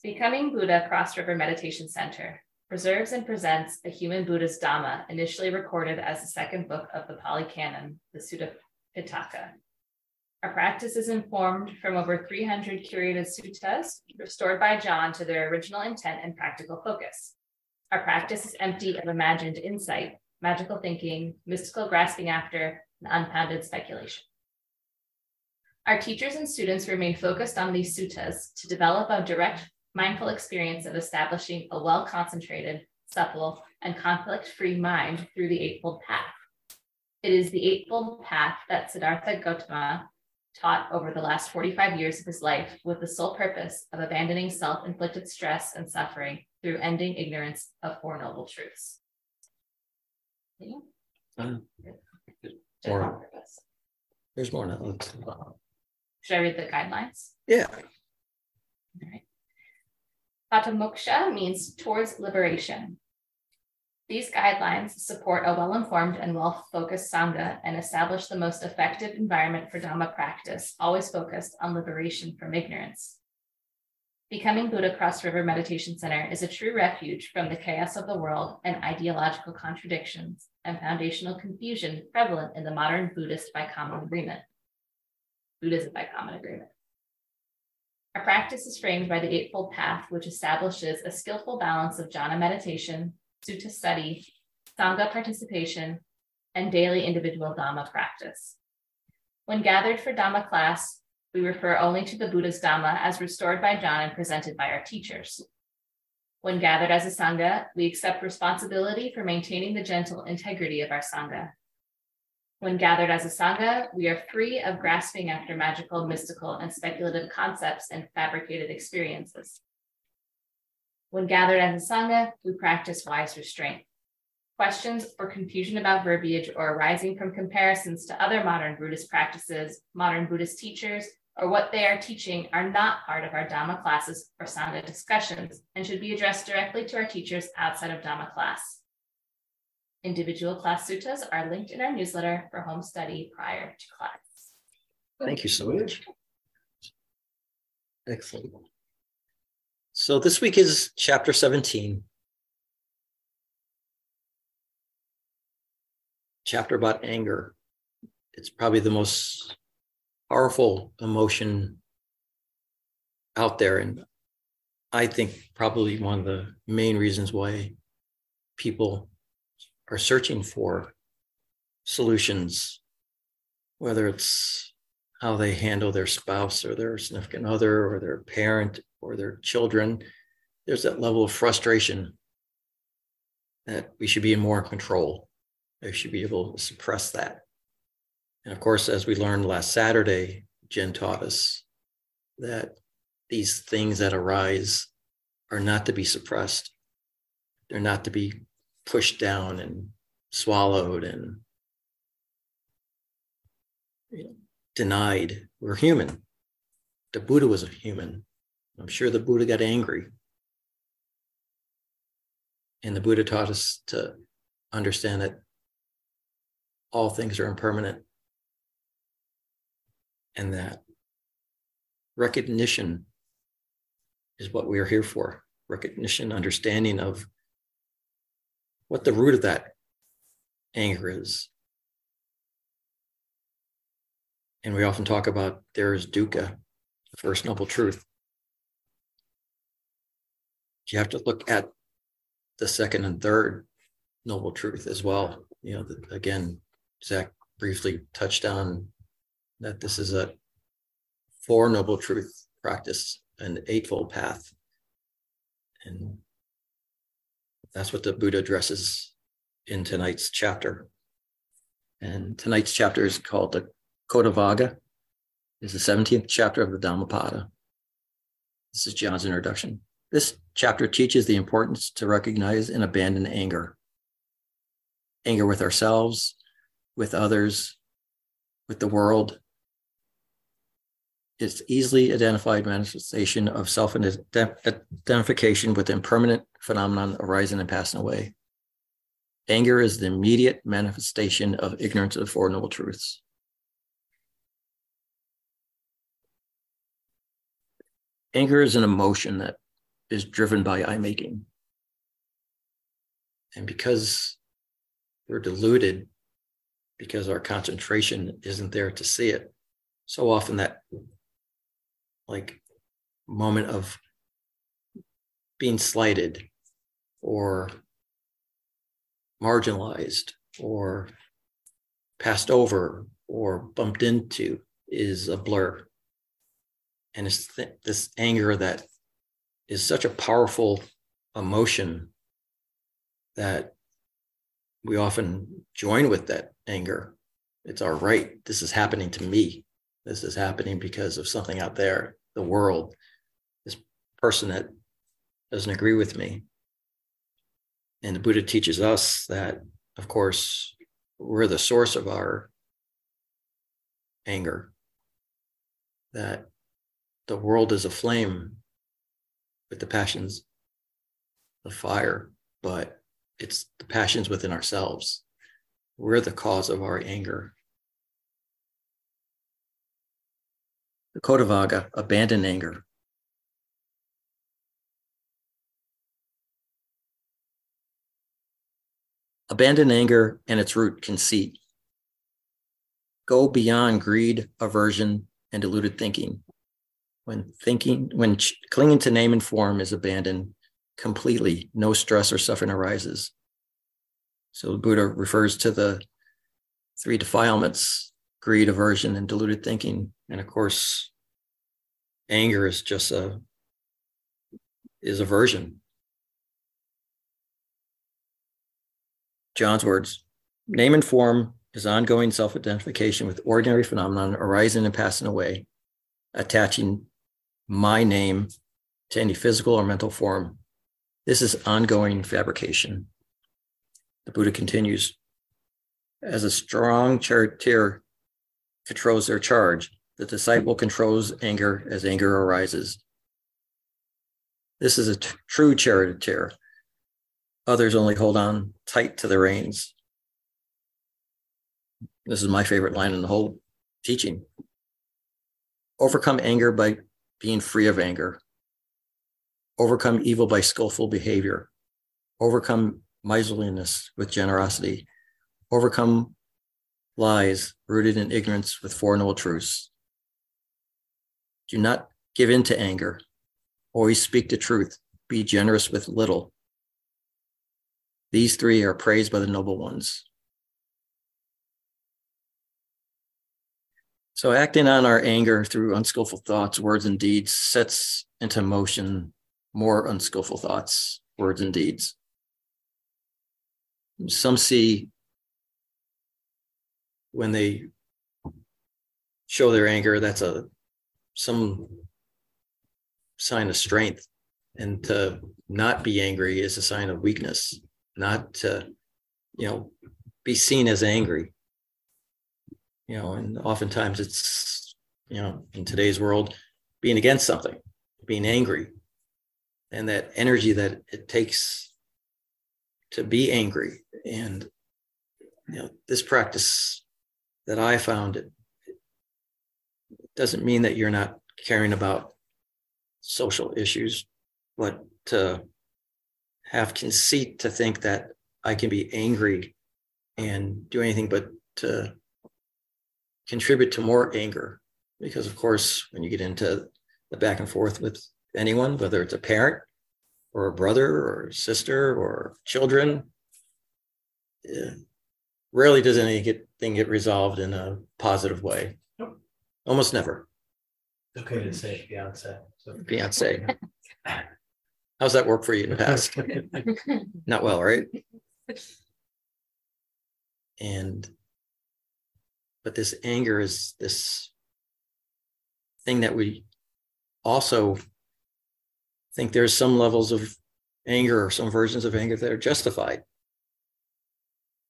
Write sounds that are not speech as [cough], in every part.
Becoming Buddha Cross River Meditation Center preserves and presents a human Buddha's Dhamma initially recorded as the second book of the Pali Canon, the Sutta Pitaka. Our practice is informed from over 300 curated suttas restored by John to their original intent and practical focus. Our practice is empty of imagined insight, magical thinking, mystical grasping after, and unfounded speculation. Our teachers and students remain focused on these suttas to develop a direct, mindful experience of establishing a well concentrated, supple, and conflict free mind through the Eightfold Path. It is the Eightfold Path that Siddhartha Gautama taught over the last 45 years of his life with the sole purpose of abandoning self inflicted stress and suffering through ending ignorance of Four Noble Truths. Yeah. Um, more. There's more now. Should I read the guidelines? Yeah. All right. Patamoksha means towards liberation. These guidelines support a well informed and well focused Sangha and establish the most effective environment for Dhamma practice, always focused on liberation from ignorance. Becoming Buddha Cross River Meditation Center is a true refuge from the chaos of the world and ideological contradictions and foundational confusion prevalent in the modern Buddhist by common agreement. Buddhism by common agreement. Our practice is framed by the Eightfold Path, which establishes a skillful balance of jhana meditation, sutta study, sangha participation, and daily individual Dhamma practice. When gathered for Dhamma class, we refer only to the Buddha's Dhamma as restored by John and presented by our teachers. When gathered as a Sangha, we accept responsibility for maintaining the gentle integrity of our Sangha. When gathered as a Sangha, we are free of grasping after magical, mystical, and speculative concepts and fabricated experiences. When gathered as a Sangha, we practice wise restraint. Questions or confusion about verbiage or arising from comparisons to other modern Buddhist practices, modern Buddhist teachers, or what they are teaching are not part of our Dhamma classes or Sangha discussions and should be addressed directly to our teachers outside of Dhamma class. Individual class suttas are linked in our newsletter for home study prior to class. Thank you so much. Excellent. So this week is chapter 17. Chapter about anger. It's probably the most powerful emotion out there. And I think probably one of the main reasons why people are searching for solutions, whether it's how they handle their spouse or their significant other or their parent or their children, there's that level of frustration that we should be in more control. We should be able to suppress that. And of course, as we learned last Saturday, Jen taught us that these things that arise are not to be suppressed. They're not to be pushed down and swallowed and you know, denied. We're human. The Buddha was a human. I'm sure the Buddha got angry. And the Buddha taught us to understand that all things are impermanent and that recognition is what we are here for recognition, understanding of what the root of that anger is. And we often talk about there is dukkha, the first noble truth. You have to look at the second and third noble truth as well. You know, the, again, Zach briefly touched on that this is a four noble truth practice, an eightfold path. And that's what the Buddha addresses in tonight's chapter. And tonight's chapter is called the Kodhavagga. It's the 17th chapter of the Dhammapada. This is John's introduction. This chapter teaches the importance to recognize and abandon anger anger with ourselves, with others, with the world. It's easily identified manifestation of self identification with impermanent phenomenon arising and passing away. Anger is the immediate manifestation of ignorance of Four Noble Truths. Anger is an emotion that is driven by I making. And because we're deluded, because our concentration isn't there to see it, so often that like moment of being slighted or marginalized or passed over or bumped into is a blur. And it's th- this anger that is such a powerful emotion that we often join with that anger. It's our right. This is happening to me. This is happening because of something out there, the world, this person that doesn't agree with me. And the Buddha teaches us that, of course, we're the source of our anger, that the world is aflame with the passions of fire, but it's the passions within ourselves. We're the cause of our anger. The Kodhavagga, abandon anger. Abandon anger and its root, conceit. Go beyond greed, aversion, and deluded thinking. When thinking, when ch- clinging to name and form is abandoned completely, no stress or suffering arises. So the Buddha refers to the three defilements greed, aversion, and deluded thinking. And of course, anger is just a is aversion. John's words name and form is ongoing self identification with ordinary phenomenon arising and passing away, attaching my name to any physical or mental form. This is ongoing fabrication. The Buddha continues as a strong charioteer controls their charge, the disciple controls anger as anger arises. This is a t- true charioteer Others only hold on tight to the reins. This is my favorite line in the whole teaching. Overcome anger by being free of anger. Overcome evil by skillful behavior. Overcome miserliness with generosity. Overcome lies rooted in ignorance with Four Noble Truths. Do not give in to anger. Always speak the truth. Be generous with little. These three are praised by the noble ones. So, acting on our anger through unskillful thoughts, words, and deeds sets into motion more unskillful thoughts, words, and deeds. Some see when they show their anger, that's a some sign of strength. And to not be angry is a sign of weakness not to, you know, be seen as angry. You know, and oftentimes it's, you know, in today's world, being against something, being angry, and that energy that it takes to be angry. And, you know, this practice that I found it, doesn't mean that you're not caring about social issues, but to have conceit to think that I can be angry and do anything but to contribute to more anger. Because, of course, when you get into the back and forth with anyone, whether it's a parent or a brother or a sister or children, yeah, rarely does anything get resolved in a positive way. Nope. Almost never. Okay to say Beyonce. So. Beyonce. [laughs] How's that work for you in the past? [laughs] Not well, right? And, but this anger is this thing that we also think there's some levels of anger or some versions of anger that are justified.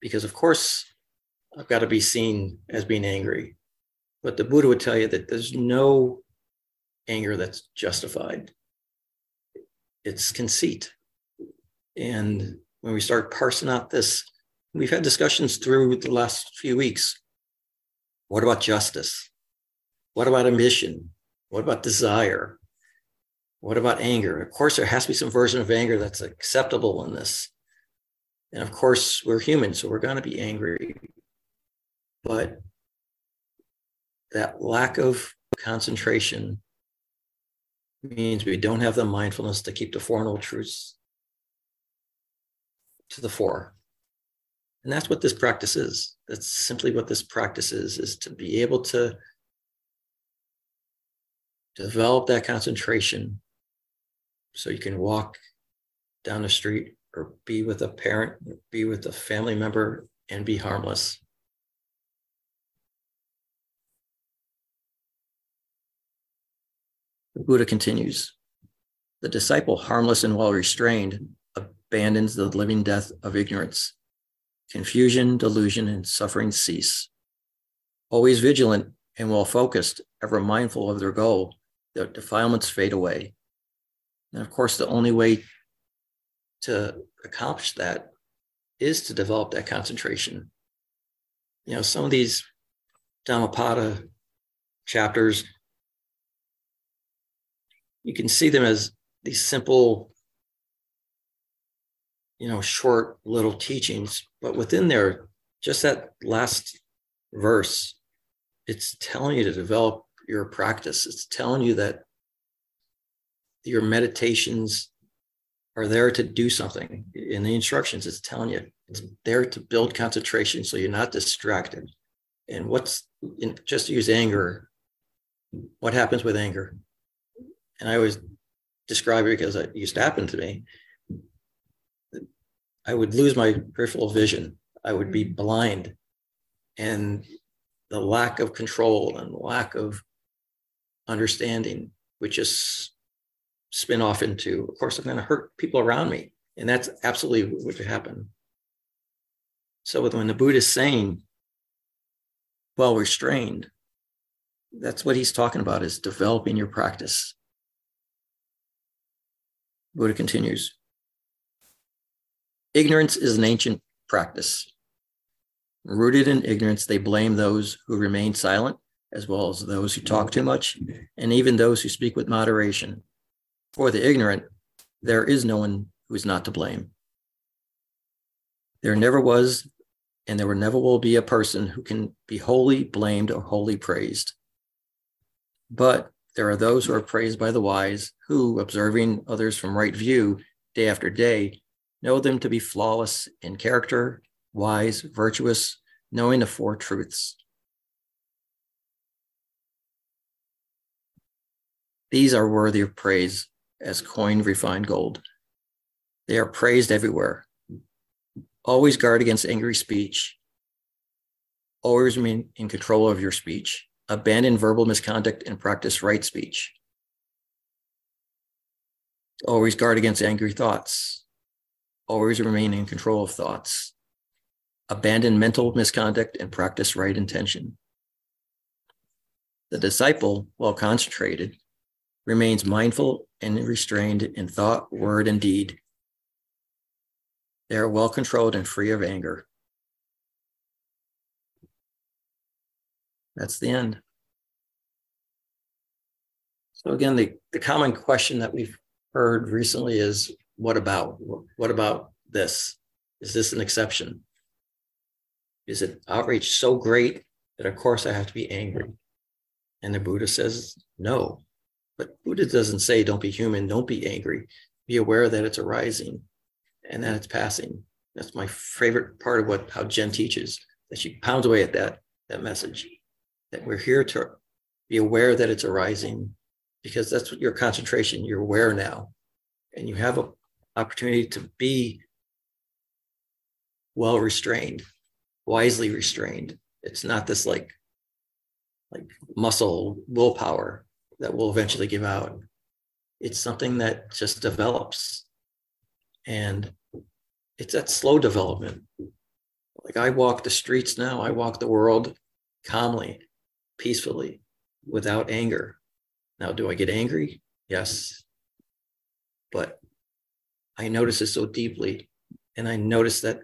Because, of course, I've got to be seen as being angry. But the Buddha would tell you that there's no anger that's justified, it's conceit. And when we start parsing out this, we've had discussions through the last few weeks. What about justice? What about ambition? What about desire? What about anger? Of course, there has to be some version of anger that's acceptable in this. And of course, we're human, so we're going to be angry. But that lack of concentration means we don't have the mindfulness to keep the Four Noble Truths to the fore. And that's what this practice is. That's simply what this practice is, is to be able to develop that concentration so you can walk down the street or be with a parent, be with a family member, and be harmless. The Buddha continues The disciple, harmless and well restrained, abandons the living death of ignorance. Confusion, delusion, and suffering cease. Always vigilant and well focused, ever mindful of their goal, the defilements fade away. And of course, the only way to accomplish that is to develop that concentration. You know, some of these Dhammapada chapters, you can see them as these simple, you know, short little teachings, but within there, just that last verse, it's telling you to develop your practice. It's telling you that your meditations are there to do something. In the instructions, it's telling you it's there to build concentration so you're not distracted. And what's in, just to use anger, what happens with anger? And I always describe it because it used to happen to me. I would lose my peripheral vision. I would be mm-hmm. blind. And the lack of control and lack of understanding, which just spin off into, of course, I'm going to hurt people around me. And that's absolutely what would happen. So when the Buddha is saying, well restrained, that's what he's talking about is developing your practice. Buddha continues Ignorance is an ancient practice. Rooted in ignorance, they blame those who remain silent, as well as those who talk too much, and even those who speak with moderation. For the ignorant, there is no one who is not to blame. There never was, and there never will be a person who can be wholly blamed or wholly praised. But there are those who are praised by the wise, who, observing others from right view day after day, know them to be flawless in character, wise, virtuous, knowing the four truths. These are worthy of praise as coined refined gold. They are praised everywhere. Always guard against angry speech. Always remain in control of your speech. Abandon verbal misconduct and practice right speech. Always guard against angry thoughts. Always remain in control of thoughts. Abandon mental misconduct and practice right intention. The disciple, while concentrated, remains mindful and restrained in thought, word, and deed. They are well controlled and free of anger. That's the end. So, again, the, the common question that we've heard recently is what about? What about this? Is this an exception? Is it outreach so great that, of course, I have to be angry? And the Buddha says, no, but Buddha doesn't say, don't be human, don't be angry. Be aware that it's arising and that it's passing. That's my favorite part of what how Jen teaches, that she pounds away at that, that message. That we're here to be aware that it's arising because that's what your concentration, you're aware now. And you have an opportunity to be well restrained, wisely restrained. It's not this like like muscle willpower that will eventually give out. it's something that just develops. And it's that slow development. Like I walk the streets now, I walk the world calmly, peacefully, without anger. Now, do I get angry? Yes. But I notice it so deeply. And I notice that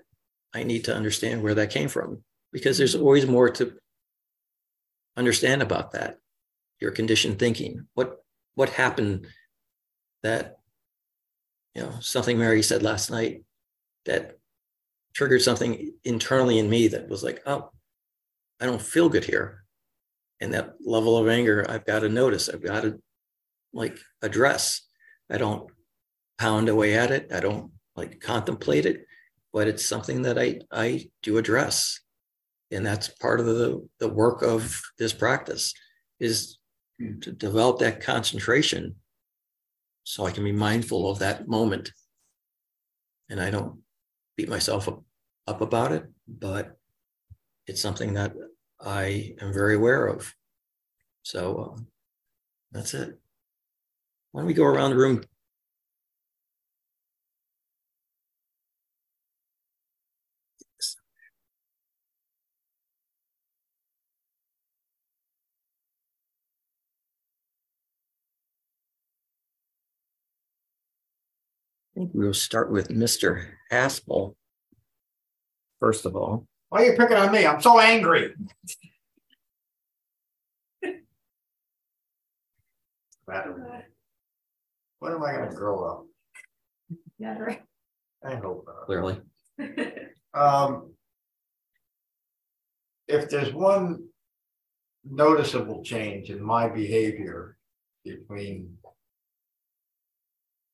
I need to understand where that came from because there's always more to understand about that. Your conditioned thinking. What what happened that you know something Mary said last night that triggered something internally in me that was like, oh, I don't feel good here. And that level of anger, I've got to notice, I've got to like address. I don't pound away at it. I don't like contemplate it, but it's something that I, I do address. And that's part of the, the work of this practice is to develop that concentration so I can be mindful of that moment. And I don't beat myself up, up about it, but it's something that I am very aware of. So uh, that's it. Why don't we go around the room? I think we'll start with Mr. Haspel. First of all, Why are you picking on me? I'm so angry. Matter. When am I gonna grow up? Yeah, right. I hope not. clearly, [laughs] Um. If there's one noticeable change in my behavior between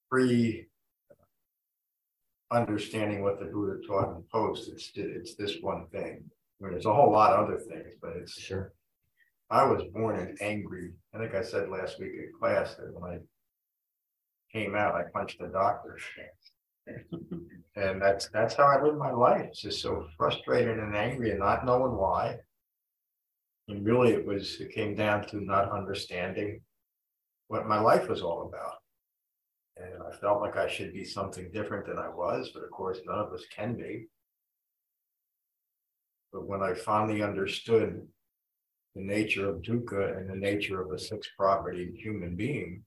pre understanding what the Buddha taught in post, it's, it's this one thing. I mean, there's a whole lot of other things, but it's, sure. I was born an angry, I think I said last week in class that when I came out, I punched the doctor. [laughs] And that's, that's how I live my life. It's just so frustrated and angry and not knowing why. And really, it was, it came down to not understanding what my life was all about. And I felt like I should be something different than I was, but of course, none of us can be. But when I finally understood the nature of dukkha and the nature of a six property human being,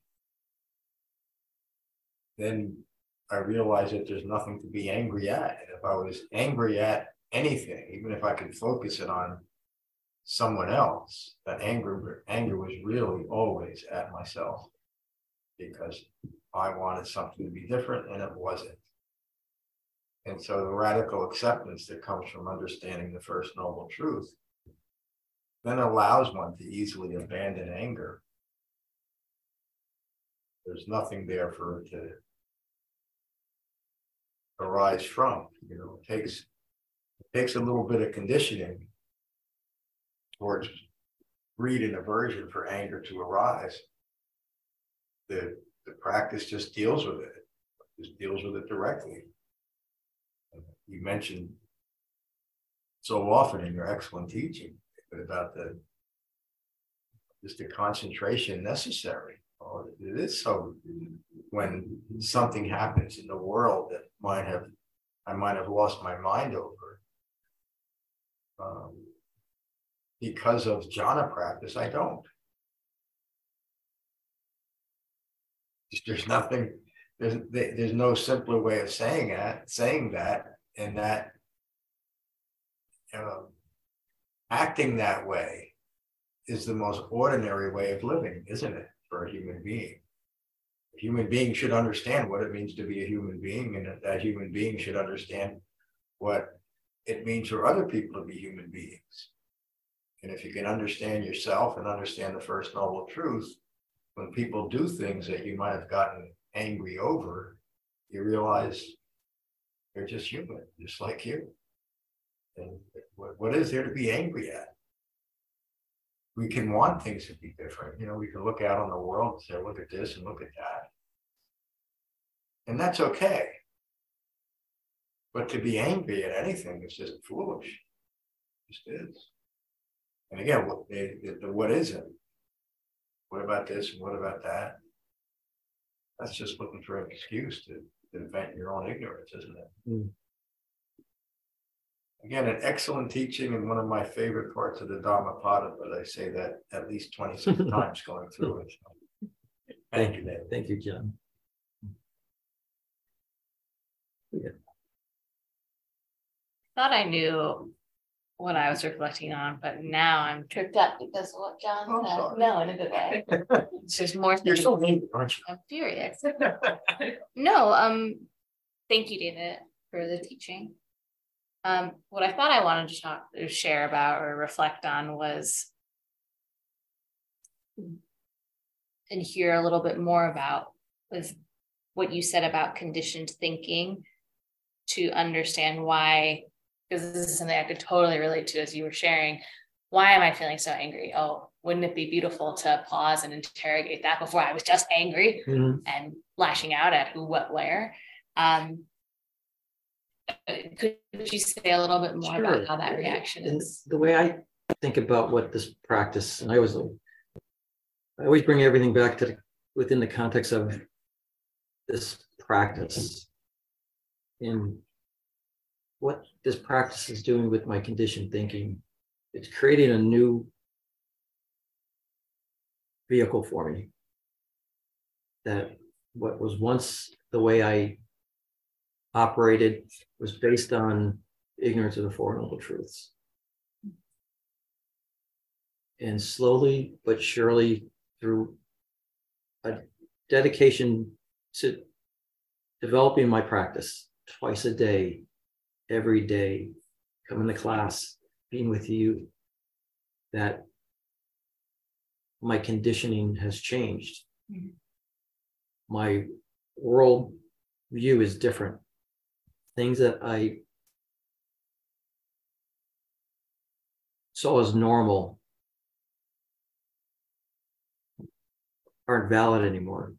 then I realized that there's nothing to be angry at. And if I was angry at anything, even if I could focus it on someone else, that anger anger was really always at myself because I wanted something to be different and it wasn't. And so the radical acceptance that comes from understanding the first noble truth then allows one to easily abandon anger. There's nothing there for it to arise from. You know, it takes it takes a little bit of conditioning towards greed and aversion for anger to arise. The the practice just deals with it, just deals with it directly. You mentioned so often in your excellent teaching about the just the concentration necessary. Oh, it is so when something happens in the world that might have I might have lost my mind over. Um, because of jhana practice, I don't. There's nothing, there's, there's no simpler way of saying that, saying that, and that um, acting that way is the most ordinary way of living, isn't it, for a human being? A human being should understand what it means to be a human being, and that, that human being should understand what it means for other people to be human beings. And if you can understand yourself and understand the first noble truth, when people do things that you might have gotten angry over, you realize they're just human, just like you. And what, is there to be angry at? We can want things to be different. You know, we can look out on the world and say, look at this and look at that. And that's okay. But to be angry at anything is just foolish. It just is. And again, what, the, the, what is it? What about this and what about that? That's just looking for an excuse to invent your own ignorance, isn't it? Mm. Again, an excellent teaching and one of my favorite parts of the Dhammapada, but I say that at least twenty-six [laughs] times going through it. so. Thank you, David. Thank you, John. Thought I knew what I was reflecting on, but now I'm tripped up because of what John Oh, said. sorry. No, in a good way. [laughs] There's more. You're things. so mean, aren't you? I'm furious. [laughs] No, um, thank you, David, for the teaching. Um, what I thought I wanted to talk, or share about or reflect on was and hear a little bit more about was what you said about conditioned thinking to understand why, because this is something I could totally relate to as you were sharing. Why am I feeling so angry? Oh, wouldn't it be beautiful to pause and interrogate that before I was just angry? Mhm. and lashing out at who, what, where. Um, could you say a little bit more Sure. about how that reaction And is? the way I think about what this practice, and I always, I always bring everything back to the, within the context of this practice. And what this practice is doing with my conditioned thinking, it's creating a new vehicle for me. That what was once the way I operated was based on ignorance of the Four Noble Truths. And slowly but surely, through a dedication to developing my practice twice a day, every day, coming to class, being with you, that my conditioning has changed. Mhm. My world view is different. Things that I saw as normal aren't valid anymore.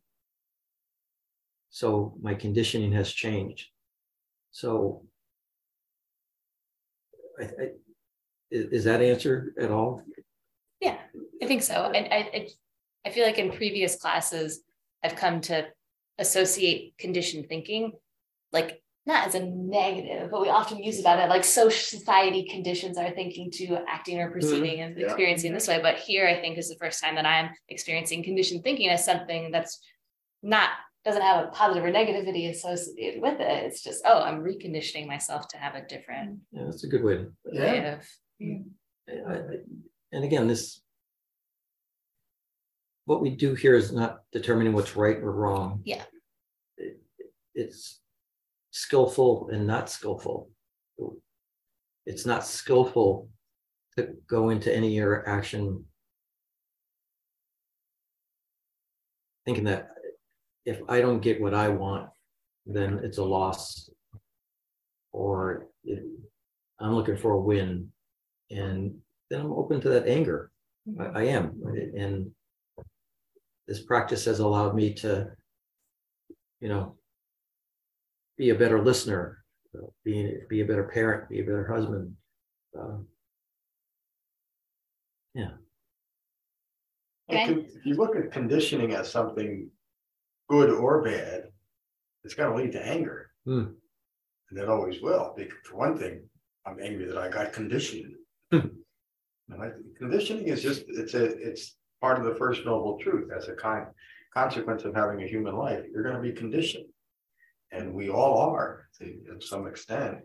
So my conditioning has changed. So I, I, is, is that answer at all? Yeah, I think so. And I, I, I feel like in previous classes, I've come to associate conditioned thinking, like not as a negative, but we often use about it as like social society conditions our thinking to acting or mm-hmm. perceiving and Yeah. experiencing this way. But here, I think is the first time that I'm experiencing conditioned thinking as something that's not doesn't have a positive or negativity associated with it. It's just, oh, I'm reconditioning myself to have a different Yeah, that's a good way to. way of I- I- And again, this. What we do here is not determining what's right or wrong. Yeah. It- It's skillful and not skillful. It's not skillful to go into any action Thinking that if I don't get what I want, then it's a loss. Or if I'm looking for a win, and then I'm open to that anger. I, I am, and this practice has allowed me to, you know, be a better listener, be be a better parent, be a better husband. Uh, con- If you look at conditioning as something good or bad, it's gonna lead to anger. Hmm. And it always will, because for one thing, I'm angry that I got conditioned. Hmm. And I, conditioning is just, it's a, it's part of the first noble truth, as a kind, consequence of having a human life, you're gonna be conditioned. And we all are, to to some extent.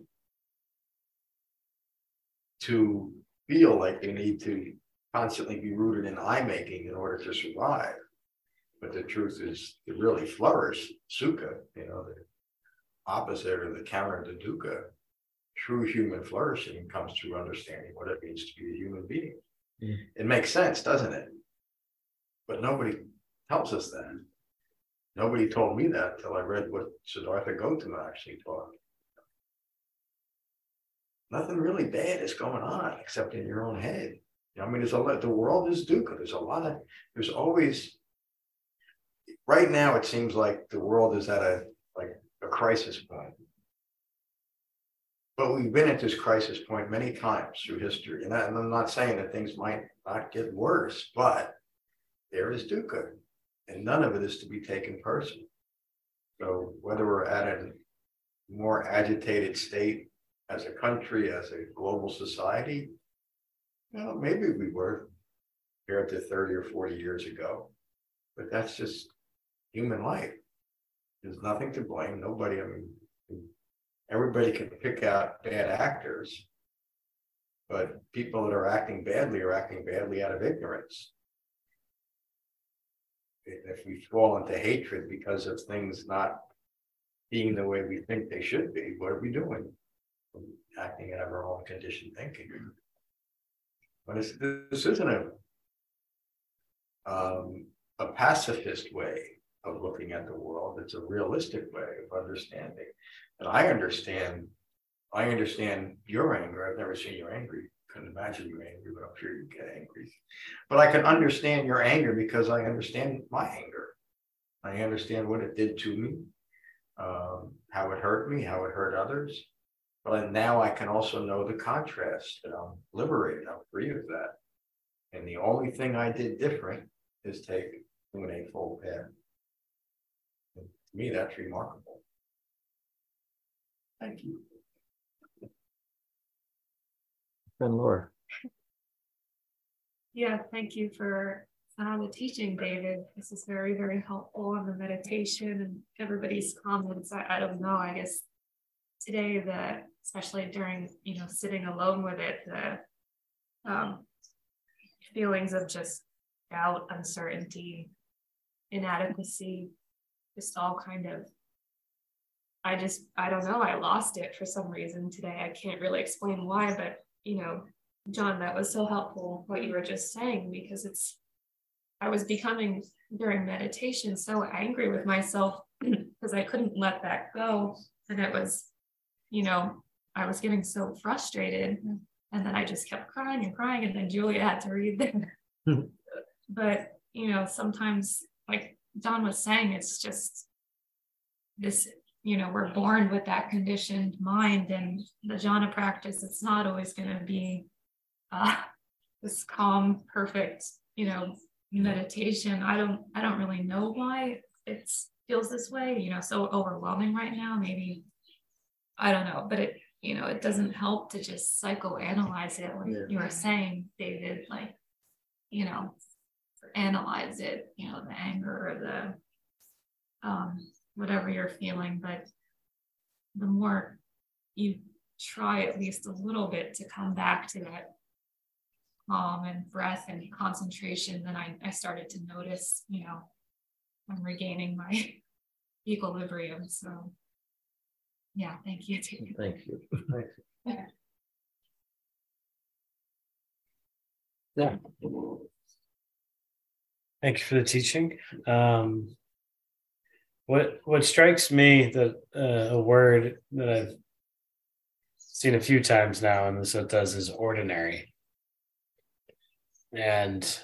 To feel like we need to constantly be rooted in I making in order to survive. But the truth is, to really flourish, sukha, you know, the opposite or the counter to dukkha. True human flourishing comes through understanding what it means to be a human being. Mm. It makes sense, doesn't it? But nobody tells us that. Nobody told me that until I read what Siddhartha Gautama actually taught. Nothing really bad is going on except in your own head. I mean, there's a lot, the world is dukkha. There's a lot of, there's always. Right now, it seems like the world is at a, like, a crisis point. But we've been at this crisis point many times through history, and I- and I'm not saying that things might not get worse, but there is dukkha. And none of it is to be taken personally. So whether we're at a more agitated state as a country, as a global society, well, maybe we were compared to 30 or 40 years ago, but that's just human life. There's nothing to blame. Nobody, I mean, everybody can pick out bad actors, but people that are acting badly are acting badly out of ignorance. If we fall into hatred because of things not being the way we think they should be, what are we doing? Acting out of our own conditioned thinking. But this isn't a um, a pacifist way of looking at the world. It's a realistic way of understanding. And I understand, I understand your anger. I've never seen you angry. Couldn't imagine you angry, but I'm sure you get angry. But I can understand your anger because I understand my anger. I understand what it did to me, um, how it hurt me, how it hurt others. But now I can also know the contrast and I'm liberated. I'm free of that. And the only thing I did different is take an eightfold path. And to me, that's remarkable. Thank you. And Laura. Yeah, thank you for uh, the teaching, David. This is very, very helpful on the meditation and everybody's comments. I, I don't know. I guess today that especially during you know sitting alone with it, the um, feelings of just doubt, uncertainty, inadequacy, just all kind of I just I don't know, I lost it for some reason today. I can't really explain why, but you know, John, that was so helpful what you were just saying because it's I was becoming during meditation so angry with myself [clears throat] because I couldn't let that go. And it was, you know, I was getting so frustrated. Mm-hmm. And then I just kept crying and crying. And then Julia had to read them. [laughs] [laughs] but, you know, sometimes, like John was saying, it's just this, you know, we're born with that conditioned mind. And the jhana practice, it's not always going to be uh, this calm, perfect, you know, meditation. I don't, I don't really know why it feels this way, you know, so overwhelming right now. Maybe I don't know, but it you know, it doesn't help to just psychoanalyze it, like yeah. you were saying, David, like, you know, analyze it, you know, the anger or the um, whatever you're feeling. But the more you try at least a little bit to come back to that calm and breath and concentration, then I, I started to notice, you know, I'm regaining my [laughs] equilibrium. So yeah, thank you. Thank you. [laughs] Yeah. Thank you for the teaching. Um, what what strikes me that uh, a word that I've seen a few times now in the suttas is ordinary, and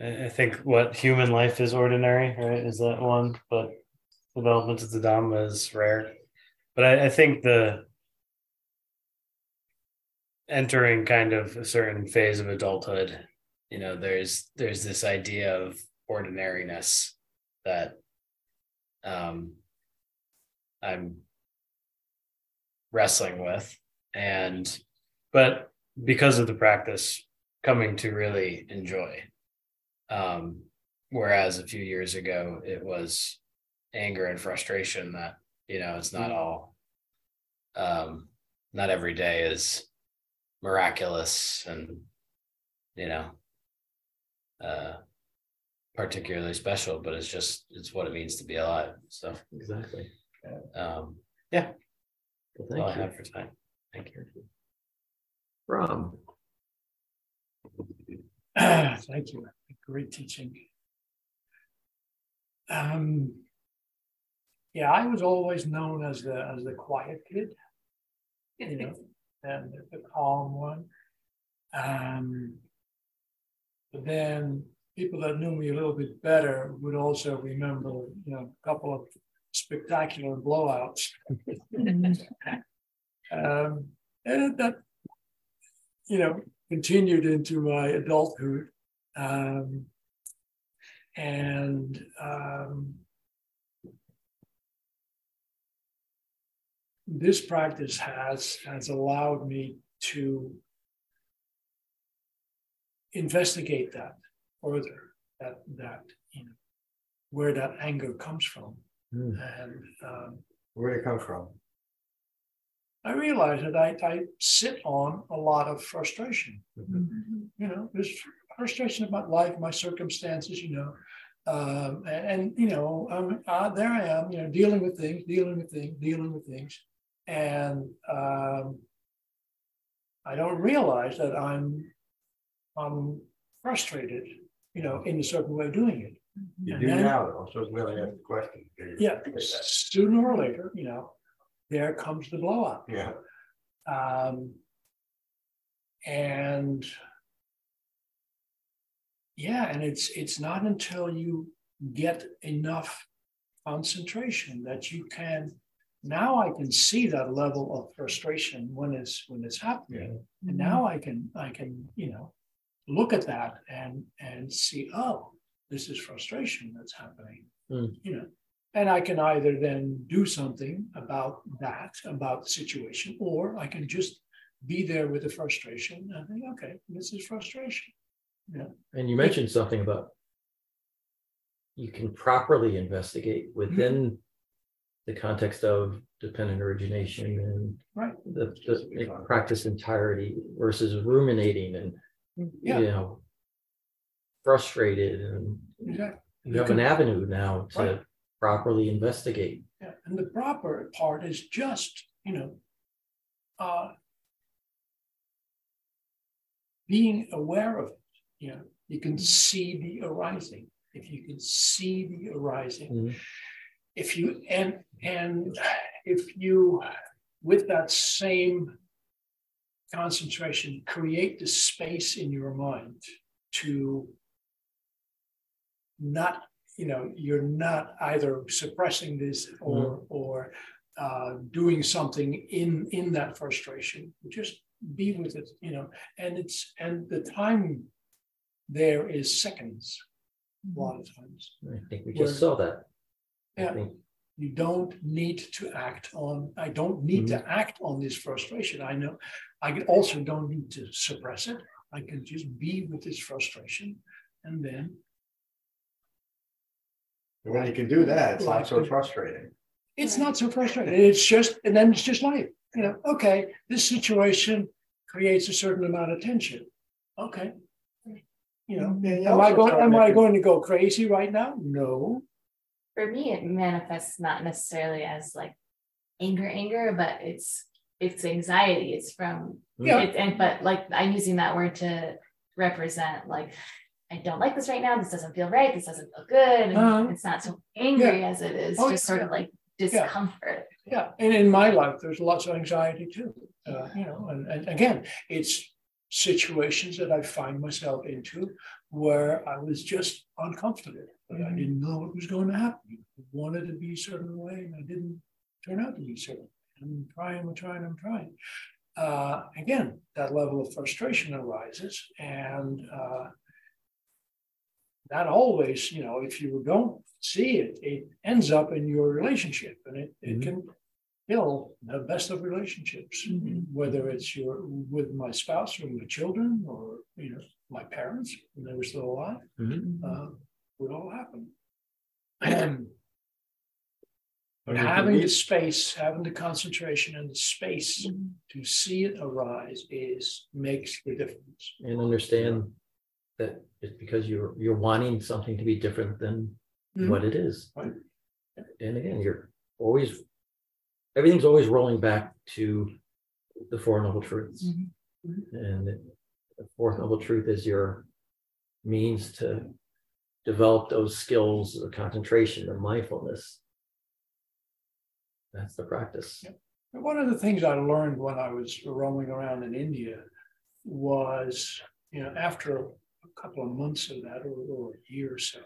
I think what human life is ordinary, right? Is that one? But development of the Dhamma is rare but I, I think the entering kind of a certain phase of adulthood you know there's there's this idea of ordinariness that um i'm wrestling with and but because of the practice coming to really enjoy um whereas a few years ago it was anger and frustration that you know it's not mm. all um not every day is miraculous and you know uh particularly special but it's just it's what it means to be alive so. Exactly. Um yeah. Well, thank all you. i have for time thank you. Ram. [clears throat] thank you. Great teaching. Um yeah, I was always known as the as the quiet kid, you know, and the calm one. Um, then people that knew me a little bit better would also remember, you know, a couple of spectacular blowouts. Mm-hmm. [laughs] um, and that, you know, continued into my adulthood. Um, and um, this practice has has allowed me to investigate that further that that you know where that anger comes from Mm. and um, Where'd it come from? i realize that I, I sit on a lot of frustration Mhm. you know there's frustration about life my circumstances you know um, and, and, you know um, uh, there i am you know dealing with things dealing with things dealing with things and um, i don't realize that i'm i'm frustrated you know in a certain way of doing it. You And do then- now, though, so it's really ask the question. yeah sooner or later you know there comes the blow up Yeah, um, and yeah, and it's it's not until you get enough concentration that you can now I can see that level of frustration when it's when it's happening. And now I can I can, you know, look at that and and see, oh, this is frustration that's happening. Mm. You know, and I can either then do something about that, about the situation, or I can just be there with the frustration and think, okay, this is frustration. Yeah. And you mentioned something about you can properly investigate within the context of dependent origination and Right. the, the practice entirety versus ruminating and Yeah. you know frustrated and Exactly. you have an avenue now to Right. properly investigate. Yeah. And the proper part is just, you know, uh, being aware of it. You know, you can see the arising. If you can see the arising, Mhm. if you and and if you with that same concentration create the space in your mind to not you know you're not either suppressing this mm-hmm. or or uh, doing something in in that frustration. Just be with it you know and it's and the time there is seconds a mm-hmm. lot of times. I think we Where- just saw that. Yeah. you don't need to act on i don't need to mm-hmm. act on this frustration. I know i also don't need to suppress it. I can just be with this frustration and then when you can do that, it's not so frustrating. it's not so frustrating. It's just and then it's just life. You know okay this situation creates a certain amount of tension. Okay. You know you am i going am i making- going to go crazy right now? No. For me, it manifests not necessarily as like anger, anger, but it's it's anxiety. It's from Yeah. it, and but like I'm using that word to represent like I don't like this right now. This doesn't feel right. This doesn't feel good. Uh-huh. it's not so angry as it is Oh, just sort of like discomfort. Yeah, and in my life, there's lots of anxiety too. Uh, you know, and, and again, it's situations that I find myself into where I was just uncomfortable. Like I didn't know what was going to happen. I wanted to be a certain way, and I didn't turn out to be certain. I'm trying, I'm trying, I'm trying. Uh, again, that level of frustration arises, and uh, that always, you know, if you don't see it, it ends up in your relationship, and it, it Mhm. can kill the best of relationships, whether it's your with my spouse or my children or you know my parents when they were still alive. Mhm. Uh, would all happen. [clears throat] And But having the space, having the concentration and the space to see it arise is makes the difference. and understand that it's because you're you're wanting something to be different than Mhm. what it is. Right. And again, you're always everything's always rolling back to the Four Noble Truths. Mhm. And the fourth noble truth is your means to develop those skills of concentration and mindfulness. That's the practice. One of the things I learned when I was roaming around in India was, you know, after a couple of months of that or, or a year or so,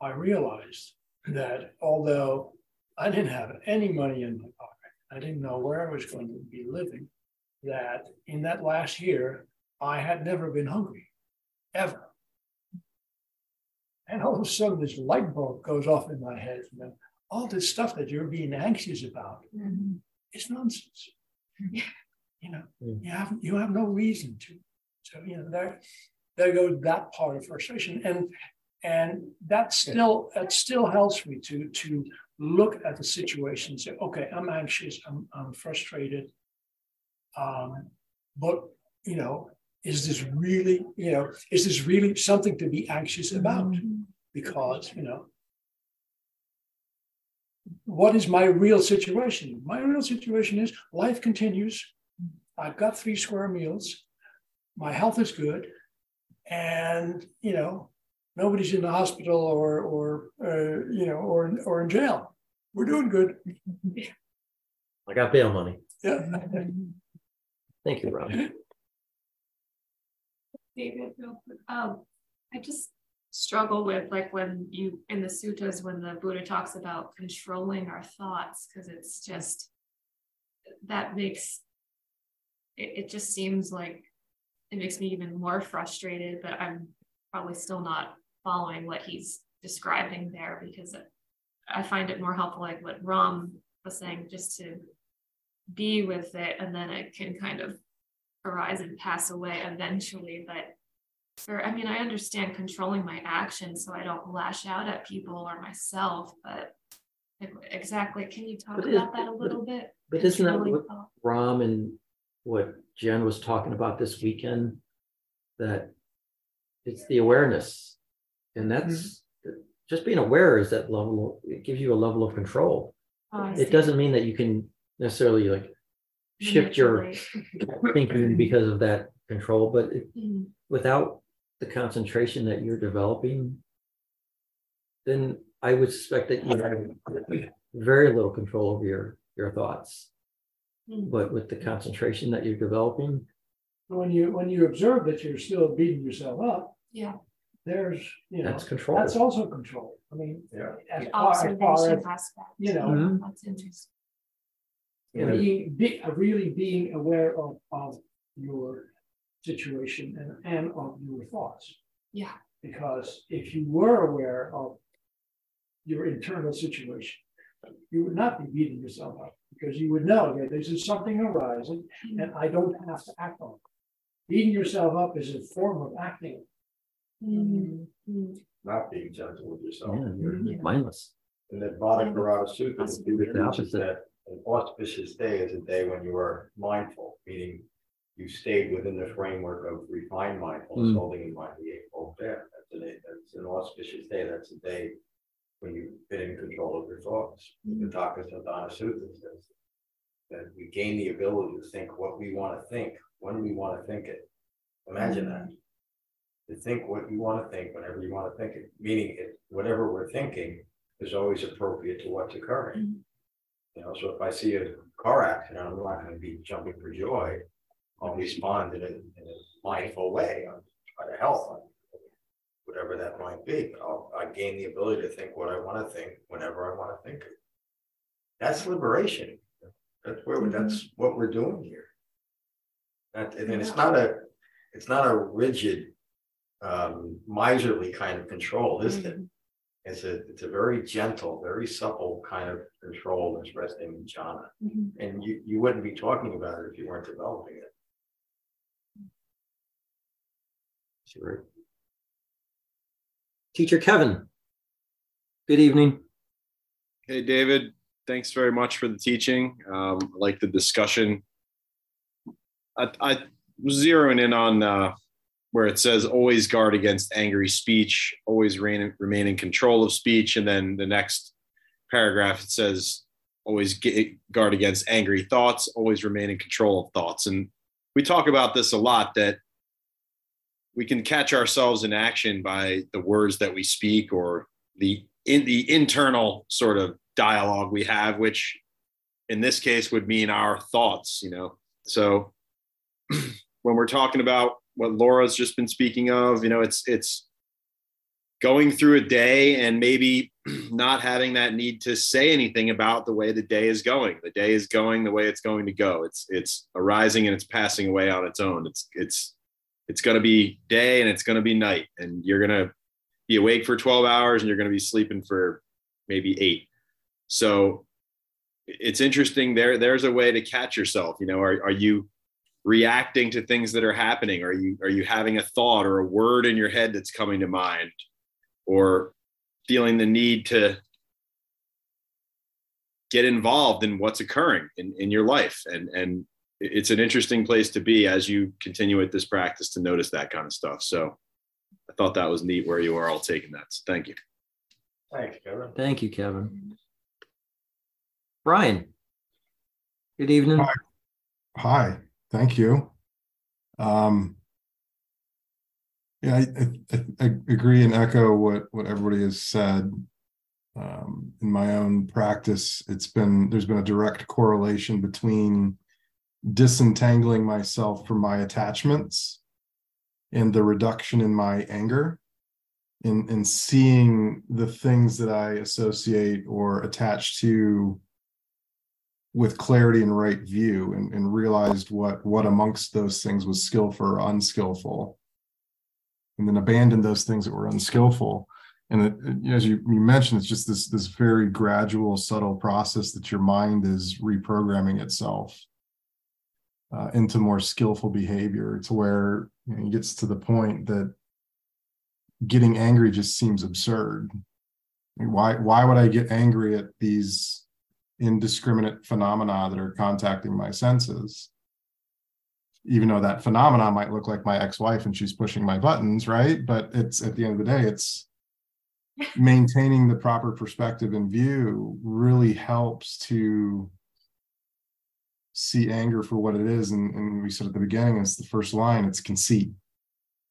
I realized that although I didn't have any money in my pocket, I didn't know where I was going to be living, that in that last year, I had never been hungry, ever. And all of a sudden, this light bulb goes off in my head. You know, all this stuff that you're being anxious about it's nonsense. You know, Mm. you have you have no reason to. So you know there there goes that part of frustration, and and that still that still helps me to to look at the situation and say, okay, I'm anxious, I'm I'm frustrated, um, but you know, is this really you know is this really something to be anxious about? Because you know what is my real situation? My real situation is life continues. I've got three square meals. My health is good. And, you know, nobody's in the hospital or, or uh, you know, or, or in jail. We're doing good. I got bail money. Yeah. Thank you, Rob. David, um, I just struggle with like when you in the suttas when the Buddha talks about controlling our thoughts because it's just that makes it, it just seems like it makes me even more frustrated, but I'm probably still not following what he's describing there because I find it more helpful, like what Ram was saying, just to be with it and then it can kind of arise and pass away eventually. But for, I mean, I understand controlling my actions so I don't lash out at people or myself, but exactly, can you talk But about is- that a little bit? But isn't that what thought. Ram and what Jen was talking about this weekend? That it's the awareness. And that's just being aware is that level, it gives you a level of control. Oh, It doesn't mean that you can necessarily like shift your thinking because of that control, but it- [laughs] Mhm. without the concentration that you're developing, then I would suspect that you have very little control over your, your thoughts. Mm. But with the concentration that you're developing, When you when you observe that you're still beating yourself up, Yeah. there's you know that's control. that's also control. I mean, Yeah. as far, as, far as aspect. you know, Mhm. That's interesting. You know, being, be, really being aware of, of your situation and, and of your thoughts. Yeah. Because if you were aware of your internal situation, you would not be beating yourself up because you would know that this is something arising and I don't have to act on it. Beating yourself up is a form of acting. Mhm. Mhm. not being gentle with yourself. yeah, you're Yeah. mindless. And that Bhaddekaratta Sutta, the Buddha the teaches opposite. that an auspicious day is a day when you are mindful, meaning you stayed within the framework of refined mindfulness, Mm. holding in mind the eightfold path. That's an, that's an auspicious day. That's a day when you've been in control of your thoughts. The Taka Sadhana Sutta says that we gain the ability to think what we want to think, when we want to think it. Imagine that. Hmm. To think what you want to think whenever you want to think it, meaning it, whatever we're thinking is always appropriate to what's occurring. Hmm. You know, so if I see a car accident, I'm not gonna be jumping for joy. I'll respond in a, in a mindful way, I'll try to help. Whatever that might be, but I'll, I gain the ability to think what I wanna think whenever I wanna think it. That's liberation. That's where, that's what we're doing here. That, and then it's not a, it's not a rigid, um, miserly kind of control, is it? It's a, it's a very gentle, very supple kind of control that's resting in jhana. Mhm. And you, you wouldn't be talking about it if you weren't developing it. Sure. Teacher Kevin. Good evening. Hey, David, thanks very much for the teaching. Um, I like the discussion. I, I was zeroing in on uh, where it says always guard against angry speech, always reign, remain in control of speech. And then the next paragraph, it says always get, guard against angry thoughts, always remain in control of thoughts. And we talk about this a lot that we can catch ourselves in action by the words that we speak or the in the internal sort of dialogue we have which in this case would mean our thoughts you know? So [clears throat] when we're talking about what laura's just been speaking of you know it's it's going through a day and maybe [clears throat] not having that need to say anything about the way the day is going. The day is going the way it's going to go. It's it's arising and it's passing away on its own. It's it's it's going to be day and it's going to be night and you're going to be awake for 12 hours and you're going to be sleeping for maybe eight. So it's interesting there there's a way to catch yourself you know are, are you reacting to things that are happening? Are you are you having a thought or a word in your head that's coming to mind? Or feeling the need to get involved in what's occurring in, in your life and and it's an interesting place to be as you continue with this practice to notice that kind of stuff so i thought that was neat where you are all taking that so thank you Thanks, Kevin. Thank you, Kevin. Brian, good evening. Hi. Hi, thank you. Um, yeah, I, I, I agree and echo what, what everybody has said. Um, in my own practice, it's been, there's been a direct correlation between disentangling myself from my attachments and the reduction in my anger in in seeing the things that I associate or attach to with clarity and right view and, and realized what what amongst those things was skillful or unskillful. And then abandoned those things that were unskillful. And it, as you, you mentioned it's just this this very gradual subtle process that your mind is reprogramming itself uh, into more skillful behavior to where you know, it gets to the point that getting angry just seems absurd. I mean, why why would I get angry at these indiscriminate phenomena that are contacting my senses? Even though that phenomena might look like my ex-wife and she's pushing my buttons, right? But it's at the end of the day, it's [laughs] maintaining the proper perspective and view really helps to see anger for what it is. And, and we said at the beginning, it's the first line, it's conceit,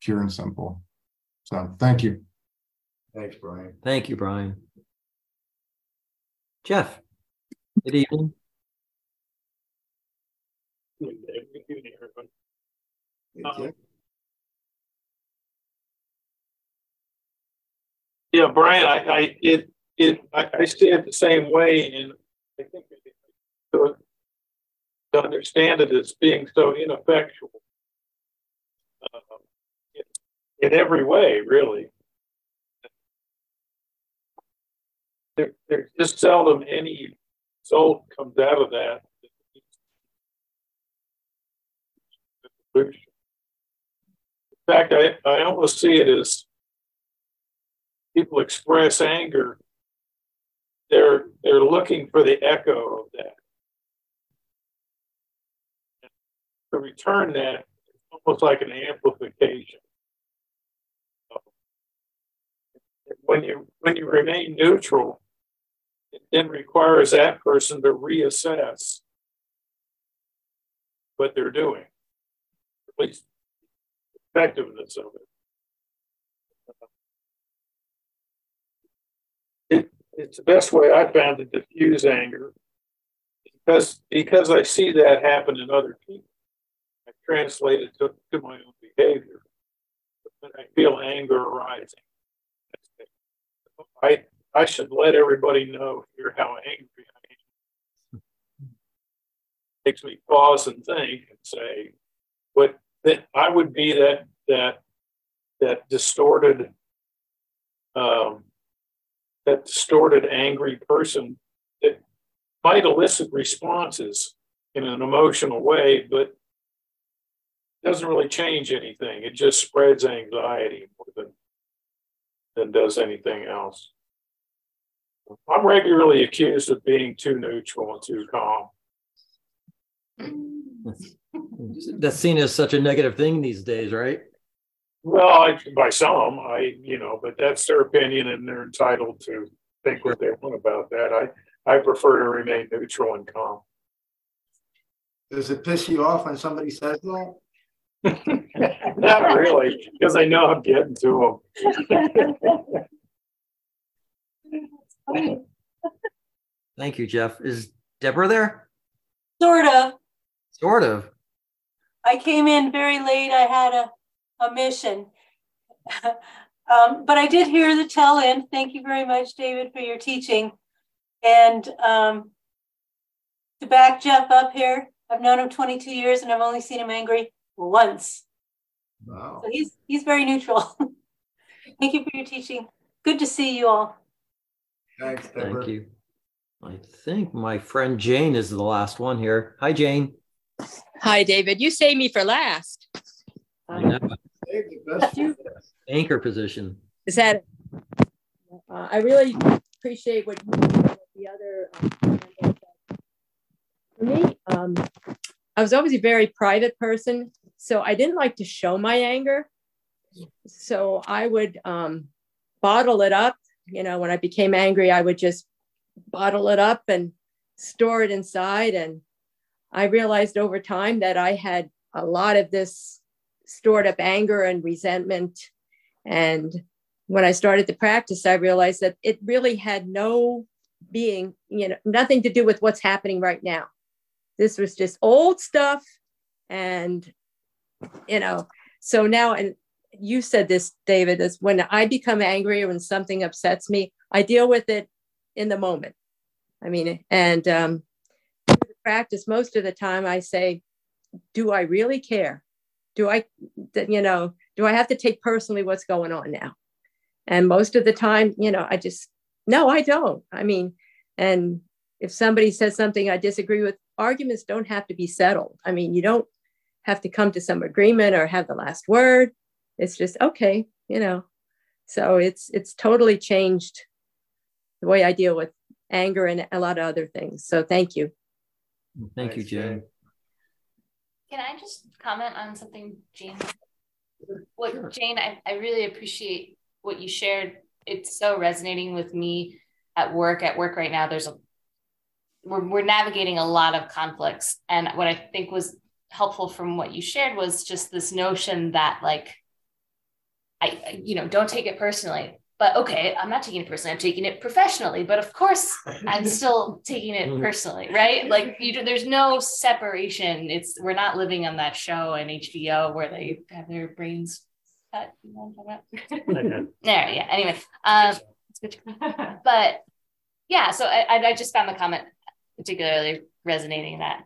pure and simple. So thank you. Thanks, Brian. Thank you, Brian. Jeff, good evening. Good evening, everyone. Thank. Yeah, Brian, I, I, it, it, I, I see it the same way, and I think to, to understand it as being so ineffectual uh, in, in every way, really. There, there's just seldom any result comes out of that. In fact, I, I almost see it as people express anger, they're they're looking for the echo of that. To return that, almost like an amplification. When you when you remain neutral, it then requires that person to reassess what they're doing, at least effectiveness of it. it. It's the best way I found to diffuse anger because because I see that happen in other people. I translate it to, to my own behavior. When I feel anger arising, I I should let everybody know here how angry I am. Makes me pause and think and say, what that I would be that that that distorted um, that distorted angry person that might elicit responses in an emotional way, but doesn't really change anything. It just spreads anxiety more than than does anything else. I'm regularly accused of being too neutral and too calm. That's seen as such a negative thing these days, right? Well, I, by some, I you know, but that's their opinion, and they're entitled to think what they want about that. I I prefer to remain neutral and calm. Does it piss you off when somebody says that? Not really, because I know I'm getting to them. [laughs] Thank you, Jeff. Is Deborah there? Sort of. Sort of. I came in very late. I had a, a mission. [laughs] um, but I did hear the tell in. Thank you very much, David, for your teaching. And um, to back Jeff up here, I've known him 22 years and I've only seen him angry once. Wow. So he's he's very neutral. [laughs] Thank you for your teaching. Good to see you all. Thanks, Deborah. Thank you. I think my friend Jane is the last one here. Hi, Jane. Hi, David. You saved me for last. I know. Anchor position. Is that? Uh, I really appreciate what you what the other. Um, for me, um, I was always a very private person, so I didn't like to show my anger. So I would um, bottle it up. You know, when I became angry, I would just bottle it up and store it inside. And I realized over time that I had a lot of this stored up anger and resentment. And when I started to practice, I realized that it really had no being, you know, nothing to do with what's happening right now. This was just old stuff. And, you know, so now, and you said this, David, is when I become angry or when something upsets me, I deal with it in the moment. I mean, and um, practice most of the time, I say, do I really care? Do I, you know, do I have to take personally what's going on now? And most of the time, you know, I just, no, I don't. I mean, and if somebody says something I disagree with, arguments don't have to be settled. I mean, you don't have to come to some agreement or have the last word. It's just okay, you know. So it's it's totally changed the way I deal with anger and a lot of other things. So thank you. Thank you, Jane. Can I just comment on something, Jane? What sure. Jane, I, I really appreciate what you shared. It's so resonating with me at work. At work right now, there's a we're, we're navigating a lot of conflicts. And what I think was helpful from what you shared was just this notion that like I, you know, don't take it personally but okay, I'm not taking it personally. I'm taking it professionally. But of course, I'm [laughs] still taking it personally, right? Like you, there's no separation. It's we're not living on that show in HBO where they have their brains cut. [laughs] there, yeah. Anyway, um, but yeah. So I, I just found the comment particularly resonating. That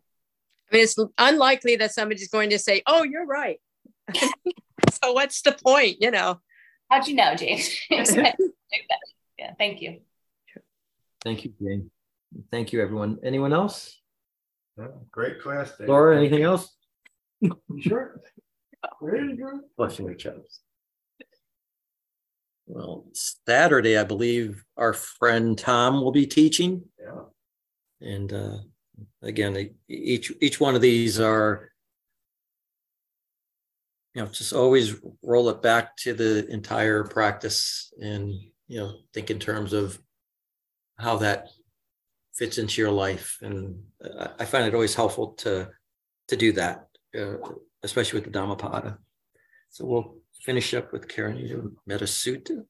I mean, it's unlikely that somebody's going to say, "Oh, you're right." [laughs] so what's the point, you know? How'd you know, James? [laughs] [laughs] yeah, thank you. Thank you, Jane. Thank you, everyone. Anyone else? Yeah, great class. Dave. Laura, anything else? sure. Blushing each other's. Well, Saturday, I believe our friend Tom will be teaching. Yeah. And uh, again, each each one of these are you know just always roll it back to the entire practice and you know think in terms of how that fits into your life and i find it always helpful to to do that uh, especially with the dhammapada so we'll finish up with Karaniya Metta Sutta.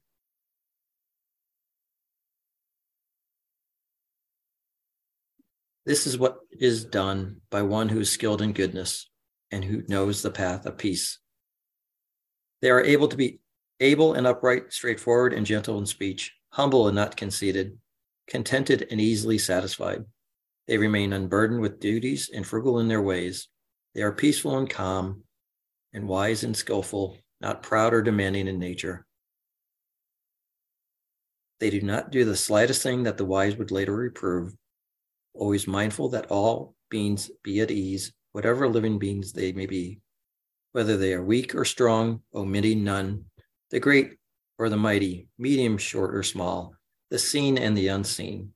This is what is done by one who is skilled in goodness and who knows the path of peace. They are able to be able and upright, straightforward and gentle in speech, humble and not conceited, contented and easily satisfied. They remain unburdened with duties and frugal in their ways. They are peaceful and calm, and wise and skillful, not proud or demanding in nature. They do not do the slightest thing that the wise would later reprove, always mindful that all beings be at ease, whatever living beings they may be whether they are weak or strong, omitting none, the great or the mighty, medium, short, or small, the seen and the unseen,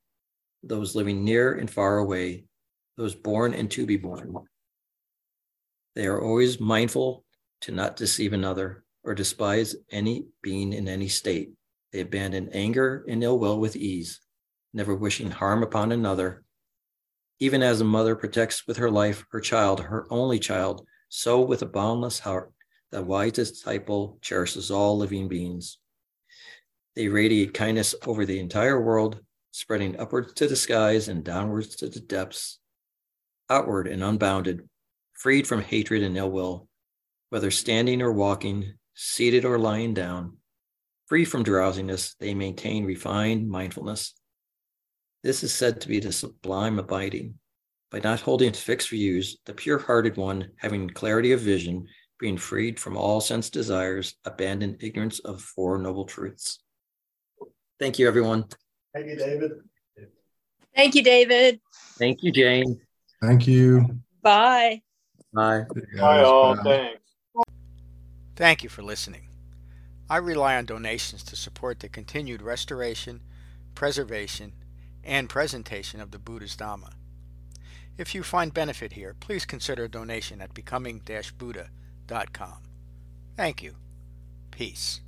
those living near and far away, those born and to be born. They are always mindful to not deceive another or despise any being in any state. They abandon anger and ill will with ease, never wishing harm upon another. Even as a mother protects with her life her child, her only child, so with a boundless heart, the wise disciple cherishes all living beings. They radiate kindness over the entire world, spreading upwards to the skies and downwards to the depths, outward and unbounded, freed from hatred and ill will, whether standing or walking, seated or lying down. Free from drowsiness, they maintain refined mindfulness. This is said to be the sublime abiding by not holding to fixed views, the pure hearted one, having clarity of vision, being freed from all sense desires, abandon ignorance of four noble truths. Thank you, everyone. Thank you, David. Thank you, David. Thank you, Jane. Thank you. Bye. Bye. Bye all, thanks. Thank you for listening. I rely on donations to support the continued restoration, preservation, and presentation of the Buddha's Dhamma. If you find benefit here, please consider a donation at becoming-buddha.com. Thank you. Peace.